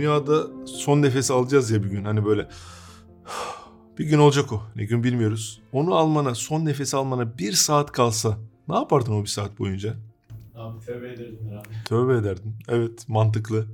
dünyada son nefes alacağız ya bir gün hani böyle bir gün olacak o. Ne gün bilmiyoruz. Onu almana, son nefes almana bir saat kalsa ne yapardın o bir saat boyunca? Abi tövbe ederdim herhalde. Tövbe ederdin. Evet mantıklı.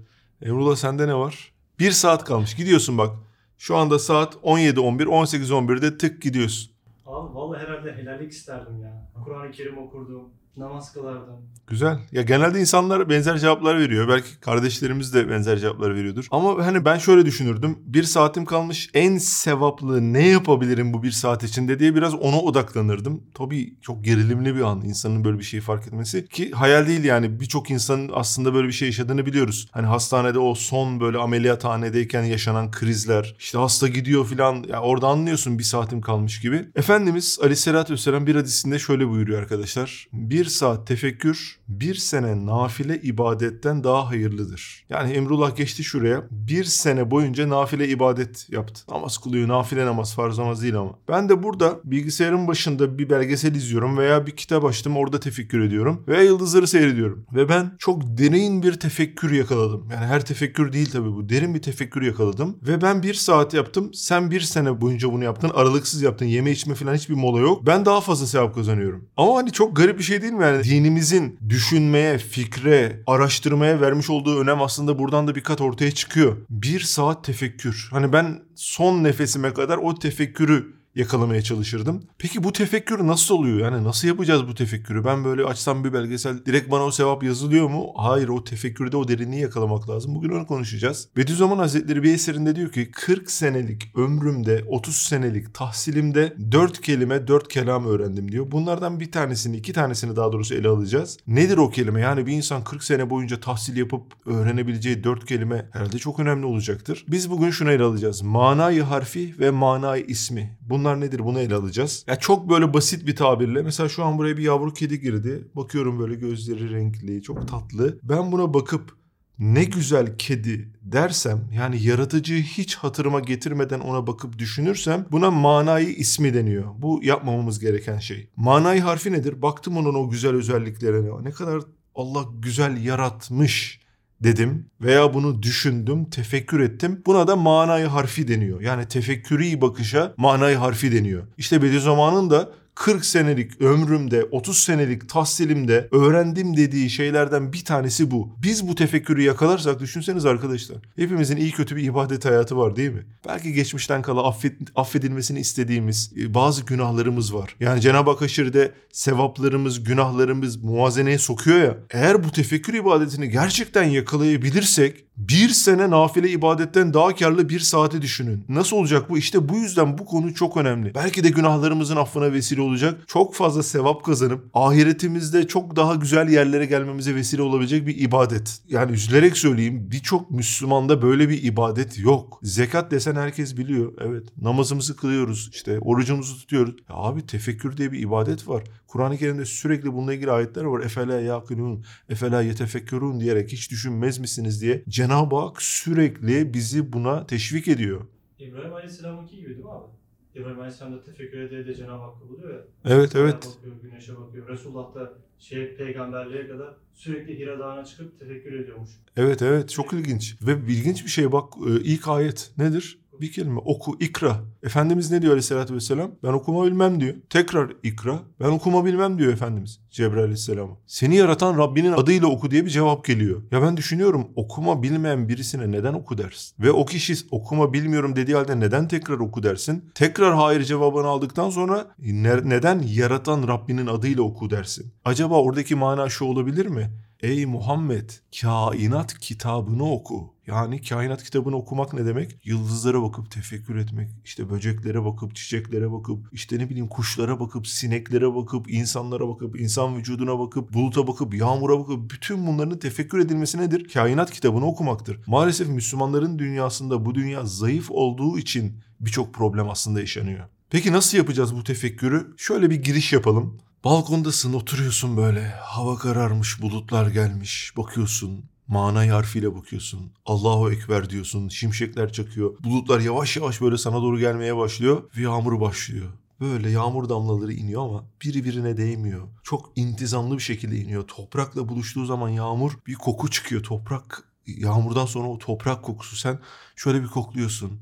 Emrullah sende ne var? Bir saat kalmış. Gidiyorsun bak. Şu anda saat 17.11, 18.11'de tık gidiyorsun. Abi vallahi herhalde helallik isterdim ya. Kur'an-ı Kerim okurdum. Namaz kılardım. Güzel. Ya genelde insanlar benzer cevaplar veriyor. Belki kardeşlerimiz de benzer cevaplar veriyordur. Ama hani ben şöyle düşünürdüm. Bir saatim kalmış. En sevaplı ne yapabilirim bu bir saat içinde diye biraz ona odaklanırdım. Tabii çok gerilimli bir an insanın böyle bir şeyi fark etmesi. Ki hayal değil yani. Birçok insanın aslında böyle bir şey yaşadığını biliyoruz. Hani hastanede o son böyle ameliyathanedeyken yaşanan krizler. işte hasta gidiyor filan. Ya orada anlıyorsun bir saatim kalmış gibi. Efendimiz Aleyhisselatü Vesselam bir hadisinde şöyle buyuruyor arkadaşlar. Bir saat tefekkür bir sene nafile ibadetten daha hayırlıdır. Yani Emrullah geçti şuraya bir sene boyunca nafile ibadet yaptı. Namaz kılıyor nafile namaz farz namaz değil ama. Ben de burada bilgisayarın başında bir belgesel izliyorum veya bir kitap açtım orada tefekkür ediyorum veya yıldızları seyrediyorum. Ve ben çok derin bir tefekkür yakaladım. Yani her tefekkür değil tabii bu derin bir tefekkür yakaladım. Ve ben bir saat yaptım sen bir sene boyunca bunu yaptın aralıksız yaptın yeme içme falan hiçbir mola yok. Ben daha fazla sevap kazanıyorum. Ama hani çok garip bir şey değil mi yani dinimizin düşünmeye, fikre, araştırmaya vermiş olduğu önem aslında buradan da bir kat ortaya çıkıyor. Bir saat tefekkür. Hani ben son nefesime kadar o tefekkürü yakalamaya çalışırdım. Peki bu tefekkür nasıl oluyor? Yani nasıl yapacağız bu tefekkürü? Ben böyle açsam bir belgesel direkt bana o sevap yazılıyor mu? Hayır o tefekkürde o derinliği yakalamak lazım. Bugün onu konuşacağız. Bediüzzaman Hazretleri bir eserinde diyor ki 40 senelik ömrümde 30 senelik tahsilimde 4 kelime 4 kelam öğrendim diyor. Bunlardan bir tanesini iki tanesini daha doğrusu ele alacağız. Nedir o kelime? Yani bir insan 40 sene boyunca tahsil yapıp öğrenebileceği 4 kelime herhalde çok önemli olacaktır. Biz bugün şunu ele alacağız. Manayı harfi ve manayı ismi. Bunlar nedir bunu ele alacağız. Ya çok böyle basit bir tabirle mesela şu an buraya bir yavru kedi girdi. Bakıyorum böyle gözleri renkli, çok tatlı. Ben buna bakıp ne güzel kedi dersem yani yaratıcıyı hiç hatırıma getirmeden ona bakıp düşünürsem buna manayı ismi deniyor. Bu yapmamamız gereken şey. Manayı harfi nedir? Baktım onun o güzel özelliklerine. Ne kadar Allah güzel yaratmış dedim veya bunu düşündüm, tefekkür ettim. Buna da manayı harfi deniyor. Yani tefekkürü bakışa manayı harfi deniyor. İşte Bediüzzaman'ın da 40 senelik ömrümde, 30 senelik tahsilimde öğrendim dediği şeylerden bir tanesi bu. Biz bu tefekkürü yakalarsak düşünseniz arkadaşlar. Hepimizin iyi kötü bir ibadet hayatı var değil mi? Belki geçmişten kala affet, affedilmesini istediğimiz e, bazı günahlarımız var. Yani Cenab-ı Hak aşırıda sevaplarımız, günahlarımız muazeneye sokuyor ya. Eğer bu tefekkür ibadetini gerçekten yakalayabilirsek bir sene nafile ibadetten daha karlı bir saati düşünün. Nasıl olacak bu? İşte bu yüzden bu konu çok önemli. Belki de günahlarımızın affına vesile olacak. Çok fazla sevap kazanıp ahiretimizde çok daha güzel yerlere gelmemize vesile olabilecek bir ibadet. Yani üzülerek söyleyeyim birçok Müslümanda böyle bir ibadet yok. Zekat desen herkes biliyor. Evet namazımızı kılıyoruz işte orucumuzu tutuyoruz. Ya abi tefekkür diye bir ibadet var. Kur'an-ı Kerim'de sürekli bununla ilgili ayetler var. Efela yakilun, efela yetefekkerun diyerek hiç düşünmez misiniz diye Cenab-ı Hak sürekli bizi buna teşvik ediyor. İbrahim Aleyhisselam'ınki gibi değil mi abi? İbrahim Aleyhisselam da tefekkür ede de Cenab-ı Hakk'ı buluyor ya. Evet evet. Bakıyor, güneşe bakıyor. Resulullah da şey peygamberliğe kadar sürekli Hira Dağı'na çıkıp tefekkür ediyormuş. Evet evet çok ilginç. Ve ilginç bir şey bak e, ilk ayet nedir? Bir kelime oku, ikra. Efendimiz ne diyor aleyhissalatü vesselam? Ben okuma bilmem diyor. Tekrar ikra. Ben okuma bilmem diyor Efendimiz Cebrail aleyhisselama. Seni yaratan Rabbinin adıyla oku diye bir cevap geliyor. Ya ben düşünüyorum okuma bilmeyen birisine neden oku dersin? Ve o kişi okuma bilmiyorum dediği halde neden tekrar oku dersin? Tekrar hayır cevabını aldıktan sonra ne- neden yaratan Rabbinin adıyla oku dersin? Acaba oradaki mana şu olabilir mi? Ey Muhammed kainat kitabını oku. Yani kainat kitabını okumak ne demek? Yıldızlara bakıp tefekkür etmek, işte böceklere bakıp, çiçeklere bakıp, işte ne bileyim kuşlara bakıp, sineklere bakıp, insanlara bakıp, insan vücuduna bakıp, buluta bakıp, yağmura bakıp bütün bunların tefekkür edilmesi nedir? Kainat kitabını okumaktır. Maalesef Müslümanların dünyasında bu dünya zayıf olduğu için birçok problem aslında yaşanıyor. Peki nasıl yapacağız bu tefekkürü? Şöyle bir giriş yapalım. Balkondasın, oturuyorsun böyle. Hava kararmış, bulutlar gelmiş. Bakıyorsun, manay harfiyle bakıyorsun. Allahu Ekber diyorsun. Şimşekler çakıyor. Bulutlar yavaş yavaş böyle sana doğru gelmeye başlıyor ve yağmur başlıyor. Böyle yağmur damlaları iniyor ama biri birine değmiyor. Çok intizamlı bir şekilde iniyor. Toprakla buluştuğu zaman yağmur bir koku çıkıyor. Toprak yağmurdan sonra o toprak kokusu sen şöyle bir kokluyorsun.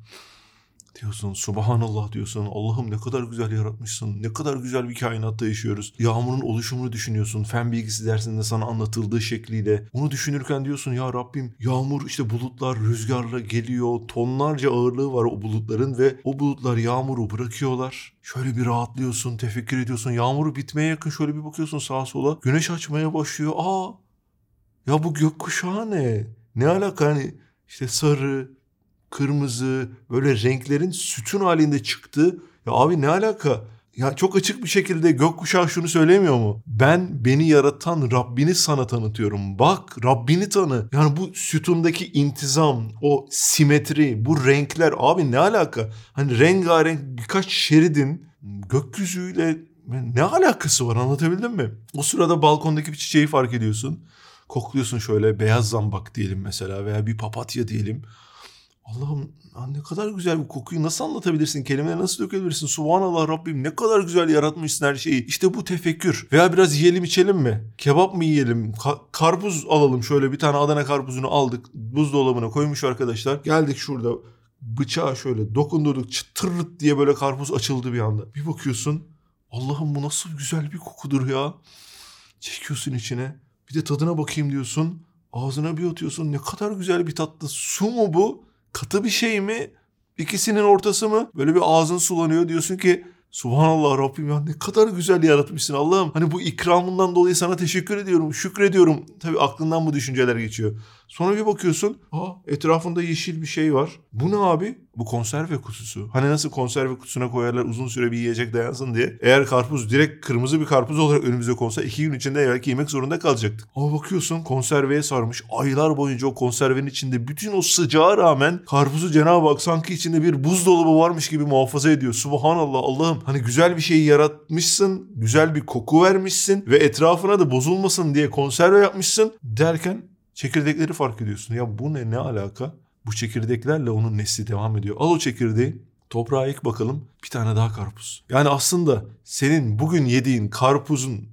Diyorsun subhanallah diyorsun. Allah'ım ne kadar güzel yaratmışsın. Ne kadar güzel bir kainatta yaşıyoruz. Yağmurun oluşumunu düşünüyorsun. Fen bilgisi dersinde sana anlatıldığı şekliyle. Onu düşünürken diyorsun ya Rabbim yağmur işte bulutlar rüzgarla geliyor. Tonlarca ağırlığı var o bulutların ve o bulutlar yağmuru bırakıyorlar. Şöyle bir rahatlıyorsun, tefekkür ediyorsun. Yağmuru bitmeye yakın şöyle bir bakıyorsun sağa sola. Güneş açmaya başlıyor. Aa ya bu gökkuşağı ne? Ne alaka hani işte sarı, kırmızı böyle renklerin sütun halinde çıktı. Ya abi ne alaka? Ya çok açık bir şekilde gökkuşağı şunu söylemiyor mu? Ben beni yaratan Rabbini sana tanıtıyorum. Bak Rabbini tanı. Yani bu sütundaki intizam, o simetri, bu renkler abi ne alaka? Hani rengarenk birkaç şeridin gökyüzüyle ne alakası var anlatabildim mi? O sırada balkondaki bir çiçeği fark ediyorsun. Kokluyorsun şöyle beyaz zambak diyelim mesela veya bir papatya diyelim. Allah'ım ne kadar güzel bir kokuyu nasıl anlatabilirsin? Kelimeleri nasıl dökebilirsin? Subhanallah Rabbim ne kadar güzel yaratmışsın her şeyi. İşte bu tefekkür. Veya biraz yiyelim içelim mi? Kebap mı yiyelim? Ka- karpuz alalım şöyle bir tane Adana karpuzunu aldık. Buzdolabına koymuş arkadaşlar. Geldik şurada bıçağı şöyle dokundurduk çıtırırt diye böyle karpuz açıldı bir anda. Bir bakıyorsun Allah'ım bu nasıl güzel bir kokudur ya. Çekiyorsun içine. Bir de tadına bakayım diyorsun. Ağzına bir atıyorsun. Ne kadar güzel bir tatlı. Su mu bu? Katı bir şey mi? İkisinin ortası mı? Böyle bir ağzın sulanıyor. Diyorsun ki Subhanallah Rabbim ya ne kadar güzel yaratmışsın Allah'ım. Hani bu ikramından dolayı sana teşekkür ediyorum, şükrediyorum. Tabii aklından bu düşünceler geçiyor. Sonra bir bakıyorsun, aa etrafında yeşil bir şey var. Bu ne abi? Bu konserve kutusu. Hani nasıl konserve kutusuna koyarlar uzun süre bir yiyecek dayansın diye. Eğer karpuz direkt kırmızı bir karpuz olarak önümüze konsa iki gün içinde belki yemek zorunda kalacaktık. Ama bakıyorsun konserveye sarmış. Aylar boyunca o konservenin içinde bütün o sıcağa rağmen karpuzu Cenab-ı Hak sanki içinde bir buzdolabı varmış gibi muhafaza ediyor. Subhanallah Allah'ım. Hani güzel bir şeyi yaratmışsın. Güzel bir koku vermişsin. Ve etrafına da bozulmasın diye konserve yapmışsın. Derken çekirdekleri fark ediyorsun. Ya bu ne ne alaka? Bu çekirdeklerle onun nesli devam ediyor. Al o çekirdeği toprağa ek bakalım bir tane daha karpuz. Yani aslında senin bugün yediğin karpuzun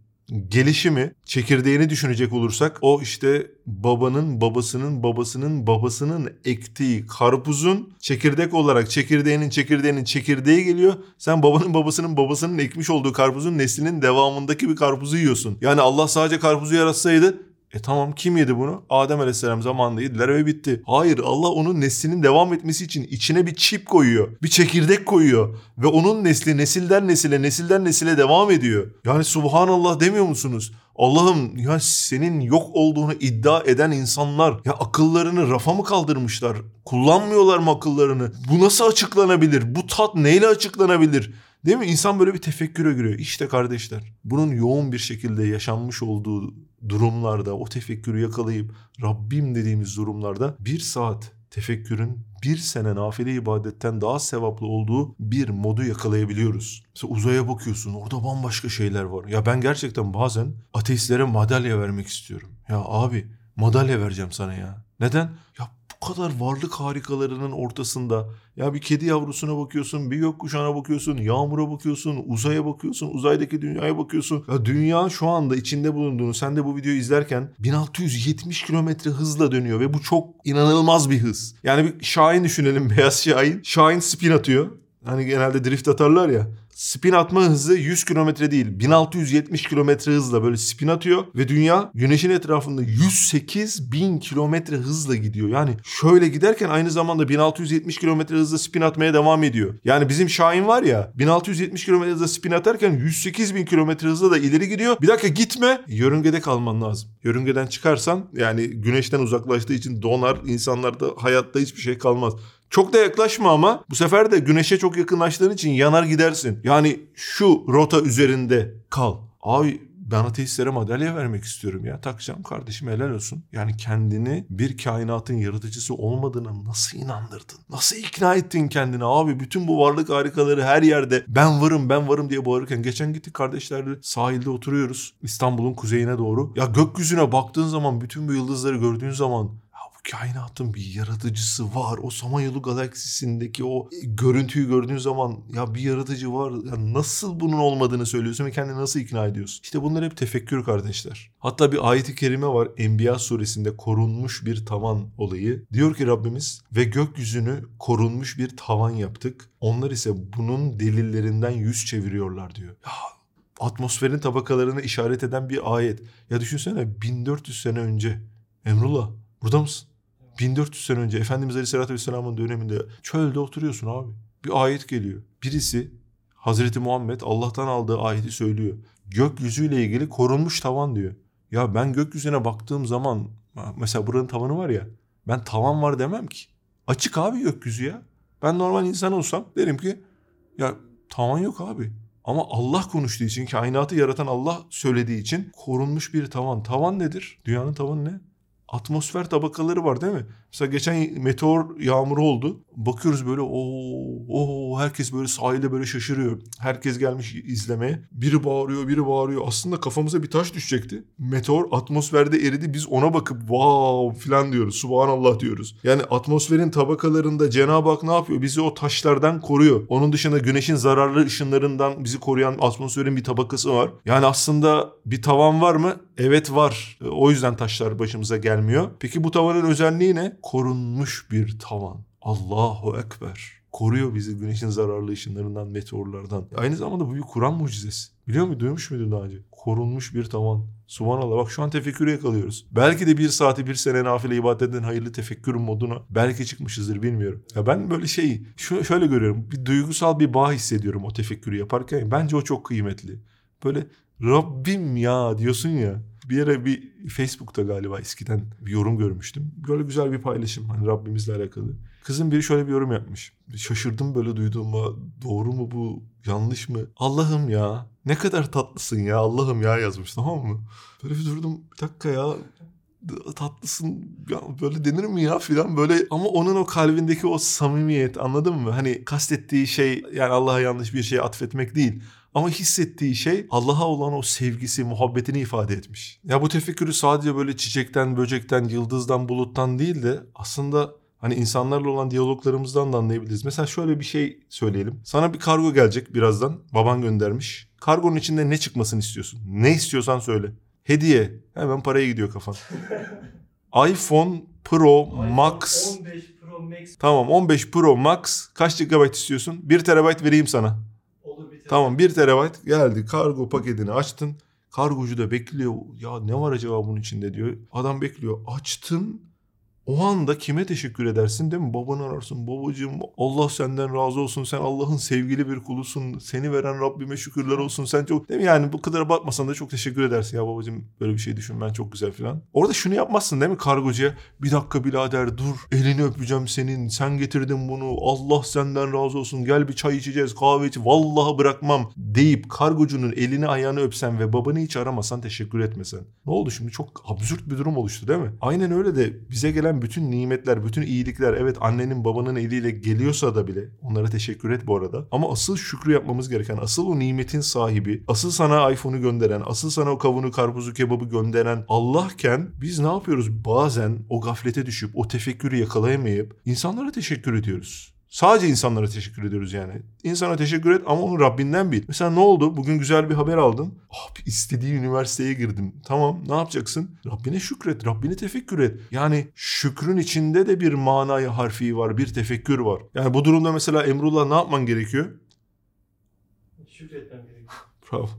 gelişimi çekirdeğini düşünecek olursak o işte babanın babasının babasının babasının ektiği karpuzun çekirdek olarak çekirdeğinin çekirdeğinin çekirdeği geliyor. Sen babanın babasının babasının ekmiş olduğu karpuzun neslinin devamındaki bir karpuzu yiyorsun. Yani Allah sadece karpuzu yaratsaydı e tamam kim yedi bunu? Adem Aleyhisselam zamanında yediler ve bitti. Hayır Allah onun neslinin devam etmesi için içine bir çip koyuyor. Bir çekirdek koyuyor. Ve onun nesli nesilden nesile nesilden nesile devam ediyor. Yani subhanallah demiyor musunuz? Allah'ım ya senin yok olduğunu iddia eden insanlar ya akıllarını rafa mı kaldırmışlar? Kullanmıyorlar mı akıllarını? Bu nasıl açıklanabilir? Bu tat neyle açıklanabilir? Değil mi? İnsan böyle bir tefekküre giriyor. İşte kardeşler bunun yoğun bir şekilde yaşanmış olduğu durumlarda o tefekkürü yakalayıp Rabbim dediğimiz durumlarda bir saat tefekkürün bir sene nafile ibadetten daha sevaplı olduğu bir modu yakalayabiliyoruz. Mesela uzaya bakıyorsun orada bambaşka şeyler var. Ya ben gerçekten bazen ateistlere madalya vermek istiyorum. Ya abi madalya vereceğim sana ya. Neden? Ya kadar varlık harikalarının ortasında ya bir kedi yavrusuna bakıyorsun, bir gökkuşağına bakıyorsun, yağmura bakıyorsun, uzaya bakıyorsun, uzaydaki dünyaya bakıyorsun. Ya dünya şu anda içinde bulunduğunu sen de bu videoyu izlerken 1670 kilometre hızla dönüyor ve bu çok inanılmaz bir hız. Yani bir Şahin düşünelim, beyaz Şahin. Şahin spin atıyor. Hani genelde drift atarlar ya. Spin atma hızı 100 kilometre değil 1670 kilometre hızla böyle spin atıyor ve dünya güneşin etrafında 108 bin kilometre hızla gidiyor. Yani şöyle giderken aynı zamanda 1670 kilometre hızla spin atmaya devam ediyor. Yani bizim Şahin var ya 1670 kilometre hızla spin atarken 108 bin kilometre hızla da ileri gidiyor. Bir dakika gitme yörüngede kalman lazım. Yörüngeden çıkarsan yani güneşten uzaklaştığı için donar insanlarda hayatta hiçbir şey kalmaz. Çok da yaklaşma ama bu sefer de güneşe çok yakınlaştığın için yanar gidersin. Yani şu rota üzerinde kal. Abi ben ateistlere madalya vermek istiyorum ya. Takacağım kardeşim helal olsun. Yani kendini bir kainatın yaratıcısı olmadığına nasıl inandırdın? Nasıl ikna ettin kendini abi? Bütün bu varlık harikaları her yerde ben varım ben varım diye bağırırken geçen gittik kardeşlerle sahilde oturuyoruz. İstanbul'un kuzeyine doğru. Ya gökyüzüne baktığın zaman bütün bu yıldızları gördüğün zaman kainatın bir yaratıcısı var. O Samanyolu galaksisindeki o görüntüyü gördüğün zaman ya bir yaratıcı var. Ya nasıl bunun olmadığını söylüyorsun ve kendini nasıl ikna ediyorsun? İşte bunlar hep tefekkür kardeşler. Hatta bir ayet-i kerime var Enbiya suresinde korunmuş bir tavan olayı. Diyor ki Rabbimiz ve gökyüzünü korunmuş bir tavan yaptık. Onlar ise bunun delillerinden yüz çeviriyorlar diyor. Ya atmosferin tabakalarını işaret eden bir ayet. Ya düşünsene 1400 sene önce. Emrullah burada mısın? 1400 sene önce Efendimiz Aleyhisselatü Vesselam'ın döneminde çölde oturuyorsun abi. Bir ayet geliyor. Birisi Hazreti Muhammed Allah'tan aldığı ayeti söylüyor. Gökyüzüyle ilgili korunmuş tavan diyor. Ya ben gökyüzüne baktığım zaman mesela buranın tavanı var ya ben tavan var demem ki. Açık abi gökyüzü ya. Ben normal insan olsam derim ki ya tavan yok abi. Ama Allah konuştuğu için, kainatı yaratan Allah söylediği için korunmuş bir tavan. Tavan nedir? Dünyanın tavanı ne? Atmosfer tabakaları var değil mi? Mesela geçen meteor yağmuru oldu. Bakıyoruz böyle o o herkes böyle sahilde böyle şaşırıyor. Herkes gelmiş izlemeye. Biri bağırıyor, biri bağırıyor. Aslında kafamıza bir taş düşecekti. Meteor atmosferde eridi. Biz ona bakıp wow falan diyoruz. Subhanallah diyoruz. Yani atmosferin tabakalarında Cenab-ı Hak ne yapıyor? Bizi o taşlardan koruyor. Onun dışında güneşin zararlı ışınlarından bizi koruyan atmosferin bir tabakası var. Yani aslında bir tavan var mı? Evet var. O yüzden taşlar başımıza gelmiyor. Peki bu tavanın özelliği ne? Korunmuş bir tavan. Allahu Ekber. Koruyor bizi güneşin zararlı ışınlarından, meteorlardan. Aynı zamanda bu bir Kur'an mucizesi. Biliyor musun? Duymuş muydun daha önce? Korunmuş bir tavan. Subhanallah bak şu an tefekkürü yakalıyoruz. Belki de bir saati bir sene nafile ibadet eden hayırlı tefekkür moduna belki çıkmışızdır bilmiyorum. Ya ben böyle şey şu, şöyle görüyorum. Bir duygusal bir bağ hissediyorum o tefekkürü yaparken. Bence o çok kıymetli. Böyle Rabbim ya diyorsun ya. Bir ara bir Facebook'ta galiba eskiden bir yorum görmüştüm. Böyle güzel bir paylaşım hani Rabbimizle alakalı. Kızın biri şöyle bir yorum yapmış. Şaşırdım böyle duyduğuma. Doğru mu bu? Yanlış mı? Allah'ım ya. Ne kadar tatlısın ya. Allah'ım ya yazmış tamam mı? Böyle bir durdum. Bir dakika ya tatlısın ya böyle denir mi ya filan böyle ama onun o kalbindeki o samimiyet anladın mı? Hani kastettiği şey yani Allah'a yanlış bir şey atfetmek değil. Ama hissettiği şey Allah'a olan o sevgisi, muhabbetini ifade etmiş. Ya bu tefekkürü sadece böyle çiçekten, böcekten, yıldızdan, buluttan değil de aslında hani insanlarla olan diyaloglarımızdan da anlayabiliriz. Mesela şöyle bir şey söyleyelim. Sana bir kargo gelecek birazdan. Baban göndermiş. Kargonun içinde ne çıkmasını istiyorsun? Ne istiyorsan söyle. Hediye. Hemen paraya gidiyor kafan. iPhone Pro Max. 15 Pro Max Tamam 15 Pro Max. Kaç GB istiyorsun? 1 TB vereyim sana. Tamam 1 TB geldi. Kargo paketini açtın. Kargocu da bekliyor. Ya ne var acaba bunun içinde diyor. Adam bekliyor. Açtın. O anda kime teşekkür edersin değil mi? Babanı ararsın. Babacığım Allah senden razı olsun. Sen Allah'ın sevgili bir kulusun. Seni veren Rabbime şükürler olsun. Sen çok değil mi? Yani bu kadar bakmasan da çok teşekkür edersin. Ya babacığım böyle bir şey düşünmen çok güzel falan. Orada şunu yapmazsın değil mi kargocuya? Bir dakika birader dur. Elini öpeceğim senin. Sen getirdin bunu. Allah senden razı olsun. Gel bir çay içeceğiz. Kahve iç. Vallahi bırakmam deyip kargocunun elini ayağını öpsen ve babanı hiç aramasan teşekkür etmesen. Ne oldu şimdi? Çok absürt bir durum oluştu değil mi? Aynen öyle de bize gelen bütün nimetler, bütün iyilikler evet annenin babanın eliyle geliyorsa da bile onlara teşekkür et bu arada. Ama asıl şükrü yapmamız gereken, asıl o nimetin sahibi, asıl sana iPhone'u gönderen, asıl sana o kavunu, karpuzu, kebabı gönderen Allah'ken biz ne yapıyoruz? Bazen o gaflete düşüp o tefekkürü yakalayamayıp insanlara teşekkür ediyoruz. Sadece insanlara teşekkür ediyoruz yani. İnsana teşekkür et ama onu Rabbinden bil. Mesela ne oldu? Bugün güzel bir haber aldın. Abi istediğin üniversiteye girdim. Tamam ne yapacaksın? Rabbine şükret. Rabbine tefekkür et. Yani şükrün içinde de bir manayı harfi var. Bir tefekkür var. Yani bu durumda mesela Emrullah ne yapman gerekiyor? şükretmem gerekiyor. Bravo.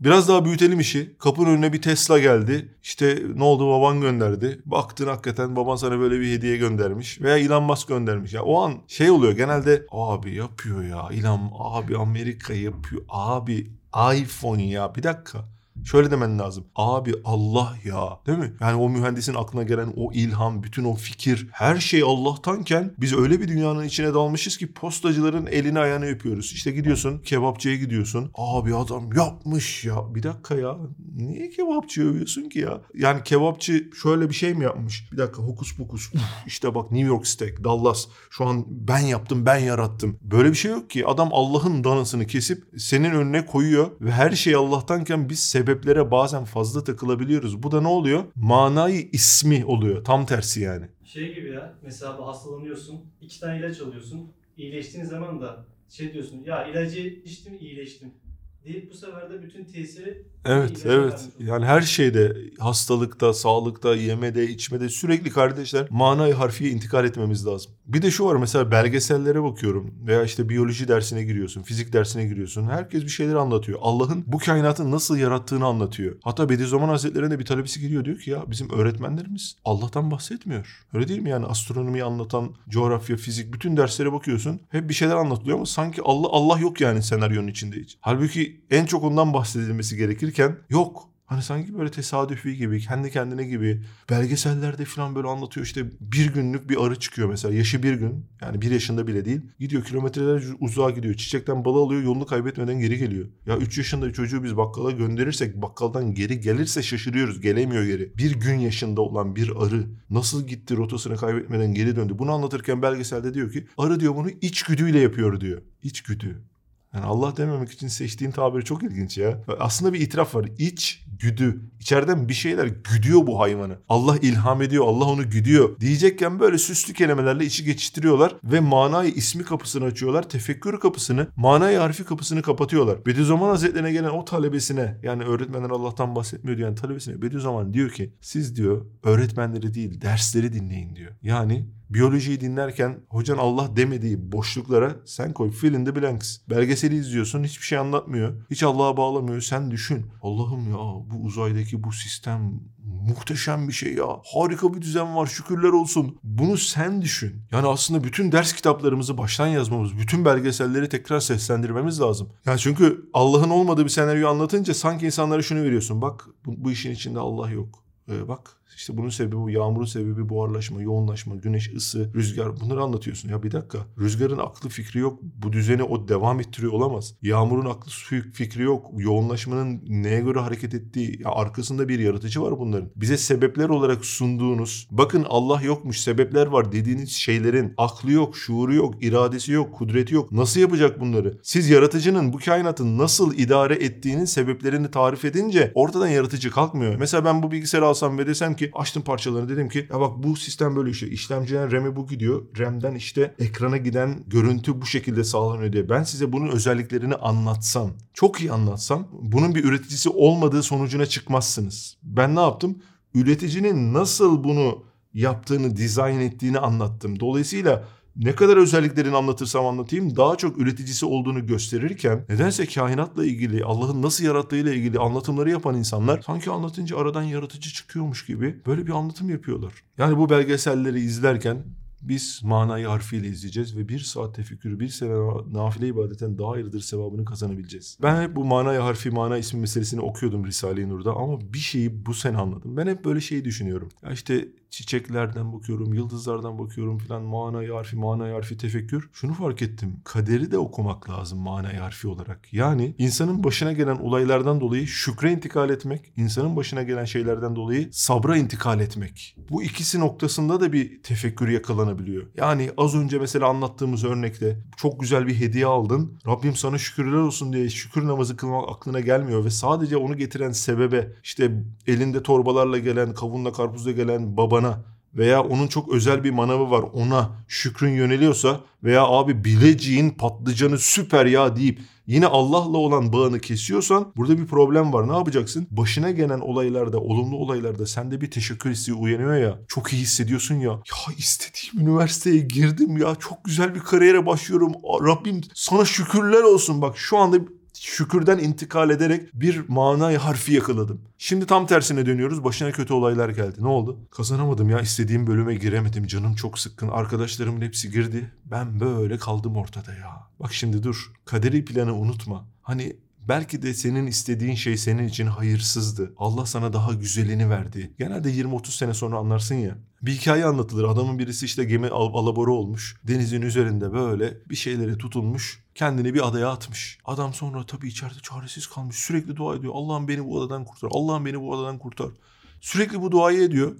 Biraz daha büyütelim işi. Kapının önüne bir Tesla geldi. İşte ne oldu baban gönderdi. Baktın hakikaten baban sana böyle bir hediye göndermiş. Veya Elon Musk göndermiş. Ya o an şey oluyor genelde abi yapıyor ya Elon abi Amerika yapıyor. Abi iPhone ya bir dakika. Şöyle demen lazım. Abi Allah ya. Değil mi? Yani o mühendisin aklına gelen o ilham, bütün o fikir, her şey Allah'tanken biz öyle bir dünyanın içine dalmışız ki postacıların elini ayağını öpüyoruz. İşte gidiyorsun kebapçıya gidiyorsun. Abi adam yapmış ya. Bir dakika ya. Niye kebapçı övüyorsun ki ya? Yani kebapçı şöyle bir şey mi yapmış? Bir dakika hokus pokus. Uf, işte bak New York Steak, Dallas. Şu an ben yaptım, ben yarattım. Böyle bir şey yok ki. Adam Allah'ın danasını kesip senin önüne koyuyor ve her şey Allah'tanken biz sebeplere bazen fazla takılabiliyoruz. Bu da ne oluyor? Manayı ismi oluyor. Tam tersi yani. Şey gibi ya. Mesela hastalanıyorsun. iki tane ilaç alıyorsun. İyileştiğin zaman da şey diyorsun. Ya ilacı içtim iyileştim. Deyip bu sefer de bütün tesiri Evet evet yani her şeyde hastalıkta, sağlıkta, yemede, içmede sürekli kardeşler manayı harfiye intikal etmemiz lazım. Bir de şu var mesela belgesellere bakıyorum veya işte biyoloji dersine giriyorsun, fizik dersine giriyorsun. Herkes bir şeyler anlatıyor. Allah'ın bu kainatı nasıl yarattığını anlatıyor. Hatta Bediüzzaman Hazretleri'ne bir talebesi giriyor diyor ki ya bizim öğretmenlerimiz Allah'tan bahsetmiyor. Öyle değil mi yani astronomiyi anlatan, coğrafya, fizik bütün derslere bakıyorsun. Hep bir şeyler anlatılıyor ama sanki Allah Allah yok yani senaryonun içinde hiç. Halbuki en çok ondan bahsedilmesi gerekirken yok. Hani sanki böyle tesadüfi gibi, kendi kendine gibi belgesellerde falan böyle anlatıyor işte bir günlük bir arı çıkıyor mesela yaşı bir gün yani bir yaşında bile değil. Gidiyor kilometreler uzağa gidiyor çiçekten balı alıyor yolunu kaybetmeden geri geliyor. Ya 3 yaşında çocuğu biz bakkala gönderirsek bakkaldan geri gelirse şaşırıyoruz gelemiyor geri. Bir gün yaşında olan bir arı nasıl gitti rotasını kaybetmeden geri döndü. Bunu anlatırken belgeselde diyor ki arı diyor bunu içgüdüyle yapıyor diyor. İçgüdü. Yani Allah dememek için seçtiğin tabiri çok ilginç ya. Aslında bir itiraf var. İç güdü. İçeriden bir şeyler güdüyor bu hayvanı. Allah ilham ediyor, Allah onu güdüyor. Diyecekken böyle süslü kelimelerle içi geçiştiriyorlar ve manayı ismi kapısını açıyorlar. Tefekkür kapısını, manayı harfi kapısını kapatıyorlar. Bediüzzaman Hazretlerine gelen o talebesine yani öğretmenler Allah'tan bahsetmiyor diyen talebesine Bediüzzaman diyor ki siz diyor öğretmenleri değil dersleri dinleyin diyor. Yani biyolojiyi dinlerken hocan Allah demediği boşluklara sen koy fill in the blanks. Belgeseli izliyorsun hiçbir şey anlatmıyor. Hiç Allah'a bağlamıyor. Sen düşün. Allah'ım ya bu uzaydaki bu sistem muhteşem bir şey ya. Harika bir düzen var şükürler olsun. Bunu sen düşün. Yani aslında bütün ders kitaplarımızı baştan yazmamız, bütün belgeselleri tekrar seslendirmemiz lazım. Yani çünkü Allah'ın olmadığı bir senaryoyu anlatınca sanki insanlara şunu veriyorsun. Bak bu, bu işin içinde Allah yok. Ee, bak işte bunun sebebi bu yağmurun sebebi buharlaşma, yoğunlaşma, güneş ısı, rüzgar bunları anlatıyorsun. Ya bir dakika rüzgarın aklı fikri yok. Bu düzeni o devam ettiriyor olamaz. Yağmurun aklı fikri yok. Yoğunlaşmanın neye göre hareket ettiği ya arkasında bir yaratıcı var bunların. Bize sebepler olarak sunduğunuz bakın Allah yokmuş sebepler var dediğiniz şeylerin aklı yok, şuuru yok, iradesi yok, kudreti yok. Nasıl yapacak bunları? Siz yaratıcının bu kainatı nasıl idare ettiğinin sebeplerini tarif edince ortadan yaratıcı kalkmıyor. Mesela ben bu bilgisayarı alsam ve desem ki açtım parçalarını dedim ki ya bak bu sistem böyle işliyor. İşlemciden RAM'e bu gidiyor. RAM'den işte ekrana giden görüntü bu şekilde sağlanıyor diye. Ben size bunun özelliklerini anlatsam, çok iyi anlatsam bunun bir üreticisi olmadığı sonucuna çıkmazsınız. Ben ne yaptım? Üreticinin nasıl bunu yaptığını, dizayn ettiğini anlattım. Dolayısıyla ne kadar özelliklerini anlatırsam anlatayım daha çok üreticisi olduğunu gösterirken nedense kainatla ilgili Allah'ın nasıl yarattığıyla ilgili anlatımları yapan insanlar sanki anlatınca aradan yaratıcı çıkıyormuş gibi böyle bir anlatım yapıyorlar. Yani bu belgeselleri izlerken biz manayı harfiyle izleyeceğiz ve bir saat tefekkürü bir sene nafile ibadetten daha hayırdır sevabını kazanabileceğiz. Ben hep bu manayı harfi mana ismi meselesini okuyordum Risale-i Nur'da ama bir şeyi bu sene anladım. Ben hep böyle şeyi düşünüyorum. Ya işte çiçeklerden bakıyorum, yıldızlardan bakıyorum filan manayı harfi, manayı harfi tefekkür. Şunu fark ettim. Kaderi de okumak lazım manayı harfi olarak. Yani insanın başına gelen olaylardan dolayı şükre intikal etmek, insanın başına gelen şeylerden dolayı sabra intikal etmek. Bu ikisi noktasında da bir tefekkür yakalanabiliyor. Yani az önce mesela anlattığımız örnekte çok güzel bir hediye aldın. Rabbim sana şükürler olsun diye şükür namazı kılmak aklına gelmiyor ve sadece onu getiren sebebe işte elinde torbalarla gelen, kavunla karpuzla gelen baba babana veya onun çok özel bir manavı var ona şükrün yöneliyorsa veya abi bileciğin patlıcanı süper ya deyip yine Allah'la olan bağını kesiyorsan burada bir problem var. Ne yapacaksın? Başına gelen olaylarda, olumlu olaylarda sende bir teşekkür hissi uyanıyor ya. Çok iyi hissediyorsun ya. Ya istediğim üniversiteye girdim ya. Çok güzel bir kariyere başlıyorum. Rabbim sana şükürler olsun. Bak şu anda şükürden intikal ederek bir manayı harfi yakaladım. Şimdi tam tersine dönüyoruz. Başına kötü olaylar geldi. Ne oldu? Kazanamadım ya. istediğim bölüme giremedim. Canım çok sıkkın. Arkadaşlarımın hepsi girdi. Ben böyle kaldım ortada ya. Bak şimdi dur. Kaderi planı unutma. Hani Belki de senin istediğin şey senin için hayırsızdı. Allah sana daha güzelini verdi. Genelde 20-30 sene sonra anlarsın ya. Bir hikaye anlatılır. Adamın birisi işte gemi al alabora olmuş. Denizin üzerinde böyle bir şeylere tutulmuş. Kendini bir adaya atmış. Adam sonra tabii içeride çaresiz kalmış. Sürekli dua ediyor. Allah'ım beni bu adadan kurtar. Allah'ım beni bu adadan kurtar. Sürekli bu duayı ediyor.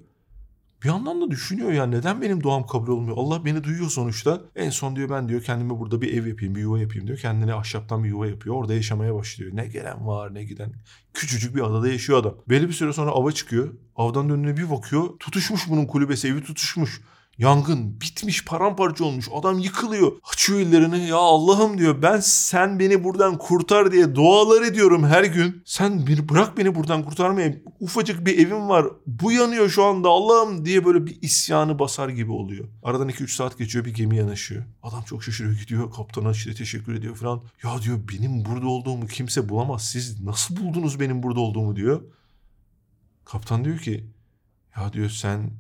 Bir yandan da düşünüyor ya neden benim duam kabul olmuyor? Allah beni duyuyor sonuçta. En son diyor ben diyor kendime burada bir ev yapayım, bir yuva yapayım diyor. Kendine ahşaptan bir yuva yapıyor. Orada yaşamaya başlıyor. Ne gelen var ne giden. Küçücük bir adada yaşıyor adam. Belli bir süre sonra ava çıkıyor. Avdan dönüne bir bakıyor. Tutuşmuş bunun kulübesi, evi tutuşmuş. Yangın bitmiş paramparça olmuş adam yıkılıyor. Açıyor ellerini ya Allah'ım diyor ben sen beni buradan kurtar diye dualar ediyorum her gün. Sen bir bırak beni buradan kurtarmaya ufacık bir evim var bu yanıyor şu anda Allah'ım diye böyle bir isyanı basar gibi oluyor. Aradan 2-3 saat geçiyor bir gemi yanaşıyor. Adam çok şaşırıyor gidiyor kaptana işte teşekkür ediyor falan. Ya diyor benim burada olduğumu kimse bulamaz siz nasıl buldunuz benim burada olduğumu diyor. Kaptan diyor ki ya diyor sen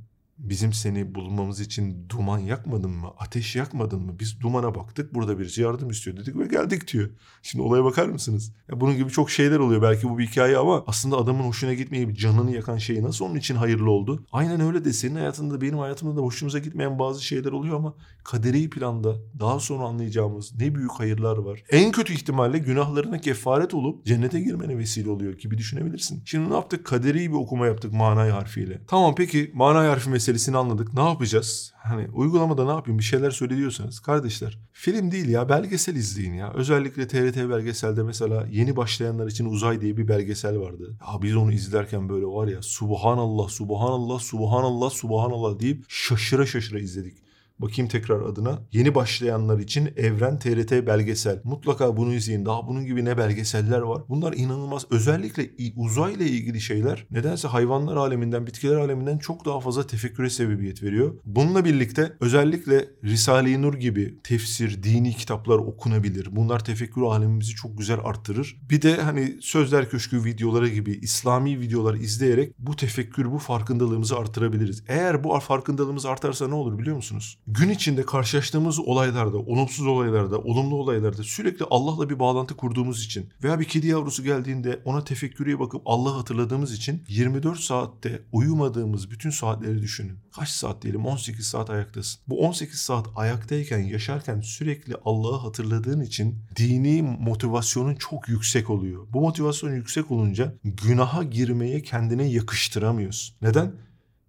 bizim seni bulmamız için duman yakmadın mı? Ateş yakmadın mı? Biz dumana baktık. Burada birisi yardım istiyor dedik ve geldik diyor. Şimdi olaya bakar mısınız? Ya bunun gibi çok şeyler oluyor. Belki bu bir hikaye ama aslında adamın hoşuna gitmeyip canını yakan şey nasıl onun için hayırlı oldu? Aynen öyle de senin hayatında benim hayatımda da hoşumuza gitmeyen bazı şeyler oluyor ama kaderi planda daha sonra anlayacağımız ne büyük hayırlar var. En kötü ihtimalle günahlarına kefaret olup cennete girmene vesile oluyor gibi düşünebilirsin. Şimdi ne yaptık? Kaderi bir okuma yaptık manay harfiyle. Tamam peki manay harfi meselesini anladık. Ne yapacağız? Hani uygulamada ne yapayım bir şeyler söyle diyorsanız kardeşler film değil ya belgesel izleyin ya. Özellikle TRT belgeselde mesela yeni başlayanlar için Uzay diye bir belgesel vardı. Ya biz onu izlerken böyle var ya subhanallah subhanallah subhanallah subhanallah deyip şaşıra şaşıra izledik. Bakayım tekrar adına. Yeni başlayanlar için Evren TRT belgesel. Mutlaka bunu izleyin. Daha bunun gibi ne belgeseller var. Bunlar inanılmaz. Özellikle uzayla ilgili şeyler nedense hayvanlar aleminden, bitkiler aleminden çok daha fazla tefekküre sebebiyet veriyor. Bununla birlikte özellikle Risale-i Nur gibi tefsir, dini kitaplar okunabilir. Bunlar tefekkür alemimizi çok güzel arttırır. Bir de hani Sözler Köşkü videoları gibi İslami videolar izleyerek bu tefekkür, bu farkındalığımızı artırabiliriz. Eğer bu farkındalığımız artarsa ne olur biliyor musunuz? Gün içinde karşılaştığımız olaylarda, olumsuz olaylarda, olumlu olaylarda sürekli Allah'la bir bağlantı kurduğumuz için veya bir kedi yavrusu geldiğinde ona tefekkürüye bakıp Allah'ı hatırladığımız için 24 saatte uyumadığımız bütün saatleri düşünün. Kaç saat diyelim? 18 saat ayaktasın. Bu 18 saat ayaktayken, yaşarken sürekli Allah'ı hatırladığın için dini motivasyonun çok yüksek oluyor. Bu motivasyon yüksek olunca günaha girmeye kendine yakıştıramıyorsun. Neden?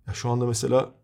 Ya şu anda mesela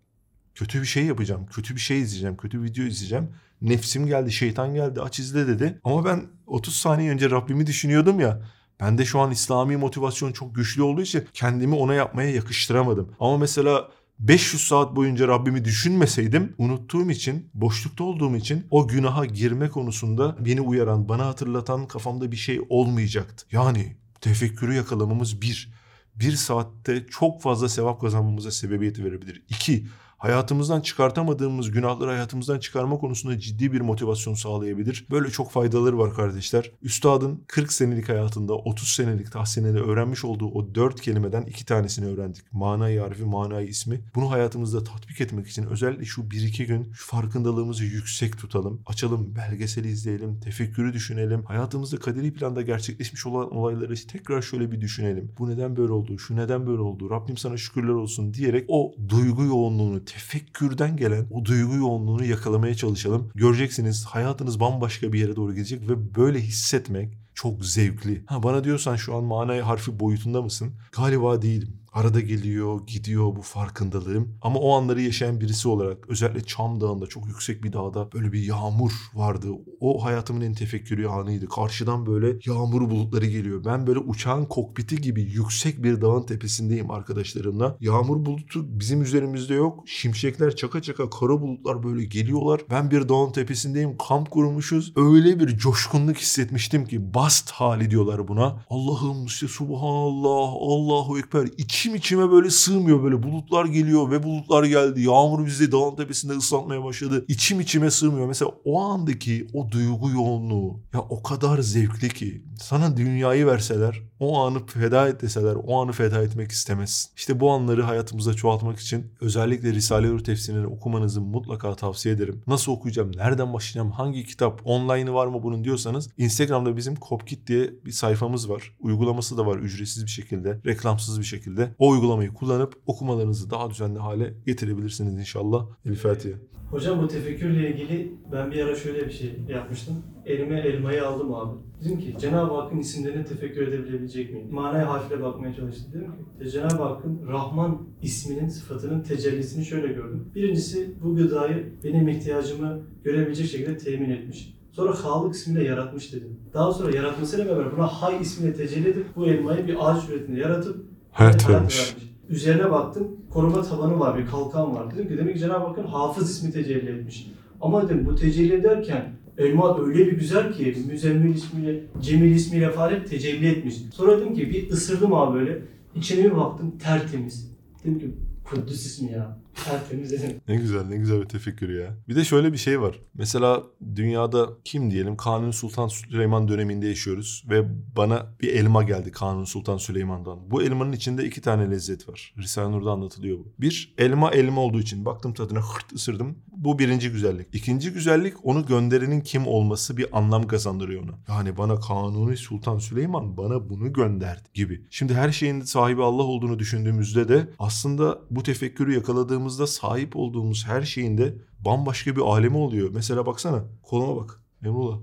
kötü bir şey yapacağım, kötü bir şey izleyeceğim, kötü video izleyeceğim. Nefsim geldi, şeytan geldi, aç izle dedi. Ama ben 30 saniye önce Rabbimi düşünüyordum ya. Ben de şu an İslami motivasyon çok güçlü olduğu için kendimi ona yapmaya yakıştıramadım. Ama mesela 500 saat boyunca Rabbimi düşünmeseydim unuttuğum için, boşlukta olduğum için o günaha girme konusunda beni uyaran, bana hatırlatan kafamda bir şey olmayacaktı. Yani tefekkürü yakalamamız bir. Bir saatte çok fazla sevap kazanmamıza sebebiyet verebilir. İki, hayatımızdan çıkartamadığımız günahları hayatımızdan çıkarma konusunda ciddi bir motivasyon sağlayabilir. Böyle çok faydaları var kardeşler. Üstadın 40 senelik hayatında 30 senelik tahsinede öğrenmiş olduğu o 4 kelimeden iki tanesini öğrendik. Manayı harfi, manayı ismi. Bunu hayatımızda tatbik etmek için özellikle şu 1-2 gün şu farkındalığımızı yüksek tutalım. Açalım, belgeseli izleyelim, tefekkürü düşünelim. Hayatımızda kaderi planda gerçekleşmiş olan olayları tekrar şöyle bir düşünelim. Bu neden böyle oldu? Şu neden böyle oldu? Rabbim sana şükürler olsun diyerek o duygu yoğunluğunu, tefekkürden gelen o duygu yoğunluğunu yakalamaya çalışalım. Göreceksiniz hayatınız bambaşka bir yere doğru gidecek ve böyle hissetmek çok zevkli. Ha bana diyorsan şu an manayı harfi boyutunda mısın? Galiba değilim. Arada geliyor, gidiyor bu farkındalığım. Ama o anları yaşayan birisi olarak özellikle Çam Dağı'nda çok yüksek bir dağda böyle bir yağmur vardı. O hayatımın en tefekkürü anıydı. Karşıdan böyle yağmur bulutları geliyor. Ben böyle uçağın kokpiti gibi yüksek bir dağın tepesindeyim arkadaşlarımla. Yağmur bulutu bizim üzerimizde yok. Şimşekler çaka çaka kara bulutlar böyle geliyorlar. Ben bir dağın tepesindeyim. Kamp kurmuşuz. Öyle bir coşkunluk hissetmiştim ki bast hali diyorlar buna. Allah'ım işte subhanallah, Allahu Ekber. İçim içime böyle sığmıyor böyle bulutlar geliyor ve bulutlar geldi. Yağmur bizi dağın tepesinde ıslatmaya başladı. İçim içime sığmıyor. Mesela o andaki o duygu yoğunluğu ya o kadar zevkli ki sana dünyayı verseler o anı feda et deseler o anı feda etmek istemezsin. İşte bu anları hayatımızda çoğaltmak için özellikle Risale-i tefsirini okumanızı mutlaka tavsiye ederim. Nasıl okuyacağım, nereden başlayacağım, hangi kitap, online'ı var mı bunun diyorsanız Instagram'da bizim Kopkit diye bir sayfamız var. Uygulaması da var ücretsiz bir şekilde, reklamsız bir şekilde. O uygulamayı kullanıp okumalarınızı daha düzenli hale getirebilirsiniz inşallah. El Fatiha. Hocam bu tefekkürle ilgili ben bir ara şöyle bir şey yapmıştım. Elime elmayı aldım abi. Dedim ki Cenab-ı Hakk'ın isimlerine tefekkür edebilecek miyim? Manaya harfle bakmaya çalıştım. Dedim ki "E, Cenab-ı Hakk'ın Rahman isminin sıfatının tecellisini şöyle gördüm. Birincisi bu gıdayı benim ihtiyacımı görebilecek şekilde temin etmiş. Sonra Halık ismiyle yaratmış dedim. Daha sonra yaratmasıyla beraber buna Hay ismiyle tecelli edip bu elmayı bir ağaç suretinde yaratıp Hayat vermiş. Üzerine baktım. Koruma tabanı var, bir kalkan var. Dedim ki demek ki Cenab-ı Hakk'ın hafız ismi tecelli etmiş. Ama dedim bu tecelli ederken elma öyle bir güzel ki Müzemmil ismiyle, Cemil ismiyle falan hep tecelli etmiş. Sonra dedim ki bir ısırdım abi böyle. İçine bir baktım tertemiz. Dedim ki Kudüs ismi ya. Tertemiz. Ne güzel ne güzel bir tefekkür ya. Bir de şöyle bir şey var. Mesela dünyada kim diyelim Kanuni Sultan Süleyman döneminde yaşıyoruz ve bana bir elma geldi Kanuni Sultan Süleyman'dan. Bu elmanın içinde iki tane lezzet var. Risale-i Nur'da anlatılıyor bu. Bir elma elma olduğu için baktım tadına hırt ısırdım. Bu birinci güzellik. İkinci güzellik onu gönderenin kim olması bir anlam kazandırıyor ona. Yani bana Kanuni Sultan Süleyman bana bunu gönderdi gibi. Şimdi her şeyin sahibi Allah olduğunu düşündüğümüzde de aslında bu tefekkürü yakaladığımızda sahip olduğumuz her şeyin de bambaşka bir alemi oluyor. Mesela baksana koluma bak Emrullah.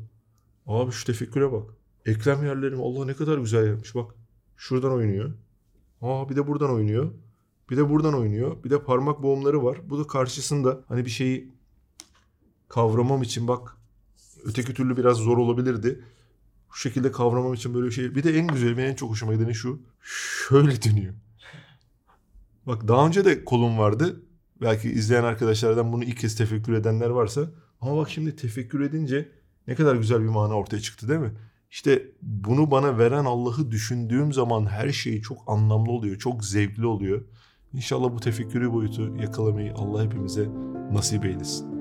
Abi şu tefekküre bak. Eklem yerlerim Allah ne kadar güzel yapmış bak. Şuradan oynuyor. Aa bir de buradan oynuyor. Bir de buradan oynuyor. Bir de parmak boğumları var. Bu da karşısında hani bir şeyi kavramam için bak öteki türlü biraz zor olabilirdi. Bu şekilde kavramam için böyle bir şey. Bir de en güzeli benim en çok hoşuma gideni şu. Şöyle dönüyor. Bak daha önce de kolum vardı. Belki izleyen arkadaşlardan bunu ilk kez tefekkür edenler varsa. Ama bak şimdi tefekkür edince ne kadar güzel bir mana ortaya çıktı değil mi? İşte bunu bana veren Allah'ı düşündüğüm zaman her şey çok anlamlı oluyor. Çok zevkli oluyor. İnşallah bu tefekkürü boyutu yakalamayı Allah hepimize nasip eylesin.